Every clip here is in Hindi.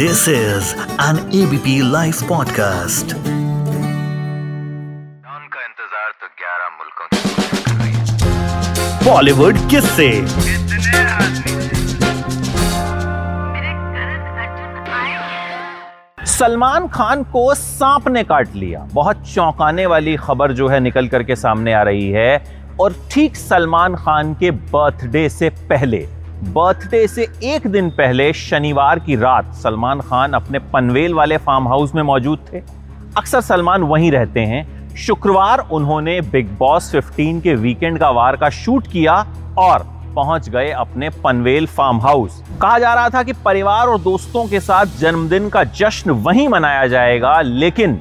This is an ABP Life podcast. उनका इंतज़ार तो 11 मुल्कों बॉलीवुड किससे। सलमान खान को सांप ने काट लिया। बहुत चौंकाने वाली खबर जो है निकल करके सामने आ रही है। और ठीक सलमान खान के बर्थडे से पहले बर्थडे से एक दिन पहले शनिवार की रात सलमान खान अपने पनवेल वाले फार्म हाउस में मौजूद थे। अक्सर सलमान वहीं रहते हैं। शुक्रवार उन्होंने बिग बॉस 15 के वीकेंड का वार का शूट किया और पहुँच गए अपने पनवेल फार्म हाउस। कहा जा रहा था कि परिवार और दोस्तों के साथ जन्मदिन का जश्न वहीं मनाया जाएगा, लेकिन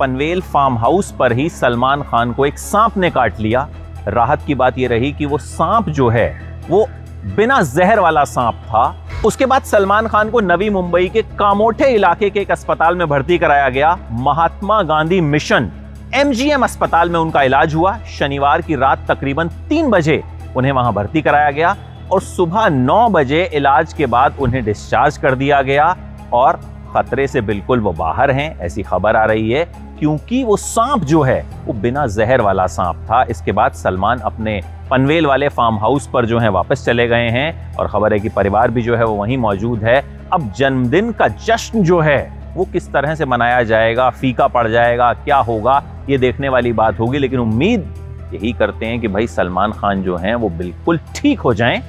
पनवेल फार्म हाउस पर ही सलमान खान को एक सांप ने काट लिया। राहत की बात यह रही कि वो सांप जो है, वो बिना जहर वाला सांप था। उसके बाद सलमान खान को नवी मुंबई के कामोठे इलाके के एक अस्पताल में भर्ती कराया गया। महात्मा गांधी मिशन एमजीएम अस्पताल में उनका इलाज हुआ। शनिवार की रात तकरीबन तीन बजे उन्हें वहाँ भर्ती कराया गया और सुबह नौ बजे इलाज के बाद उन्हें डिस्चार्ज कर दिया गया और खतरे से बिल्कुल वो बाहर हैं, ऐसी खबर आ रही है, क्योंकि वो सांप जो है, वो बिना जहर वाला सांप था। इसके बाद सलमान अपने पनवेल वाले फार्म हाउस पर जो है, वापस चले गए हैं और खबर है कि परिवार भी जो है, वो वहीं मौजूद है। अब जन्मदिन का जश्न जो है, वो किस तरह से मनाया जाएगा? फीका पड़ जाएगा, क्या होगा? ये देखने वाली बात होगी, लेकिन उम्मीद यही करते हैं कि भाई सलमान खान जो हैं, वो बिल्कुल ठीक हो जाएँ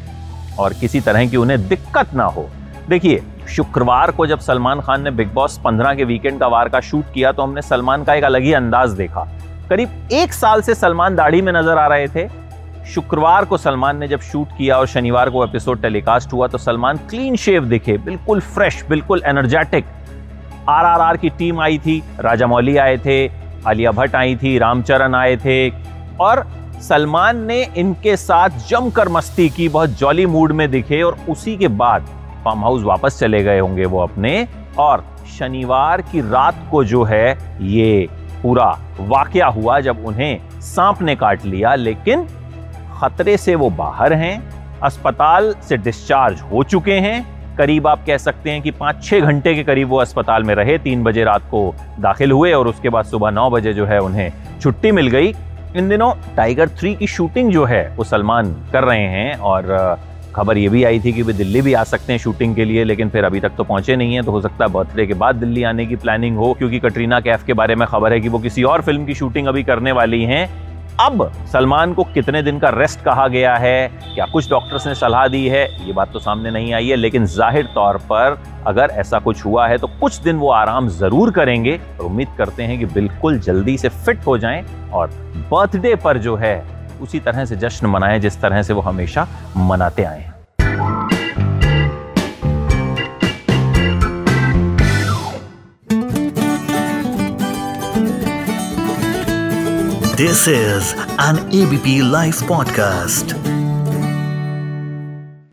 और किसी तरह की उन्हें दिक्कत ना हो। देखिए शुक्रवार को जब सलमान खान ने बिग बॉस 15 के वीकेंड का वार का शूट किया तो हमने सलमान का एक अलग ही अंदाज देखा। करीब एक साल से सलमान दाढ़ी में नज़र आ रहे थे। शुक्रवार को सलमान ने जब शूट किया और शनिवार को एपिसोड टेलीकास्ट हुआ तो सलमान क्लीन शेव दिखे, बिल्कुल फ्रेश बिल्कुल एनर्जेटिक आरआरआर की टीम आई थी, राजा मौली आए थे, आलिया भट्ट आई थी, रामचरण आए थे। और सलमान ने इनके साथ जमकर मस्ती की, बहुत जॉली मूड में दिखे और उसी के बाद फार्म हाउस वापस चले गए होंगे वो अपने, और शनिवार की रात को जो है ये पूरा वाकया हुआ जब उन्हें सांप ने काट लिया, लेकिन खतरे से वो बाहर हैं, अस्पताल से डिस्चार्ज हो चुके हैं। करीब आप कह सकते हैं कि पाँच छः घंटे के करीब वो अस्पताल में रहे, तीन बजे रात को दाखिल हुए, और उसके बाद सुबह नौ बजे जो है उन्हें छुट्टी मिल गई। इन दिनों टाइगर थ्री की शूटिंग जो है वो सलमान कर रहे हैं, और खबर ये भी आई थी कि वे दिल्ली भी आ सकते हैं शूटिंग के लिए, लेकिन फिर अभी तक तो पहुँचे नहीं है तो हो सकता है बर्थडे के बाद दिल्ली आने की प्लानिंग हो, क्योंकि कटरीना कैफ के बारे में खबर है कि वो किसी और फ़िल्म की शूटिंग अभी करने वाली हैं। अब सलमान को कितने दिन का रेस्ट कहा गया है? क्या कुछ डॉक्टर्स ने सलाह दी है? ये बात तो सामने नहीं आई है, लेकिन ज़ाहिर तौर पर अगर ऐसा कुछ हुआ है तो कुछ दिन वो आराम ज़रूर करेंगे, और उम्मीद करते हैं कि बिल्कुल जल्दी से फिट हो जाएँ, और बर्थडे पर जो है उसी तरह से जश्न मनाएँ, जिस तरह से वो हमेशा मनाते आए हैं this is an ABP live podcast.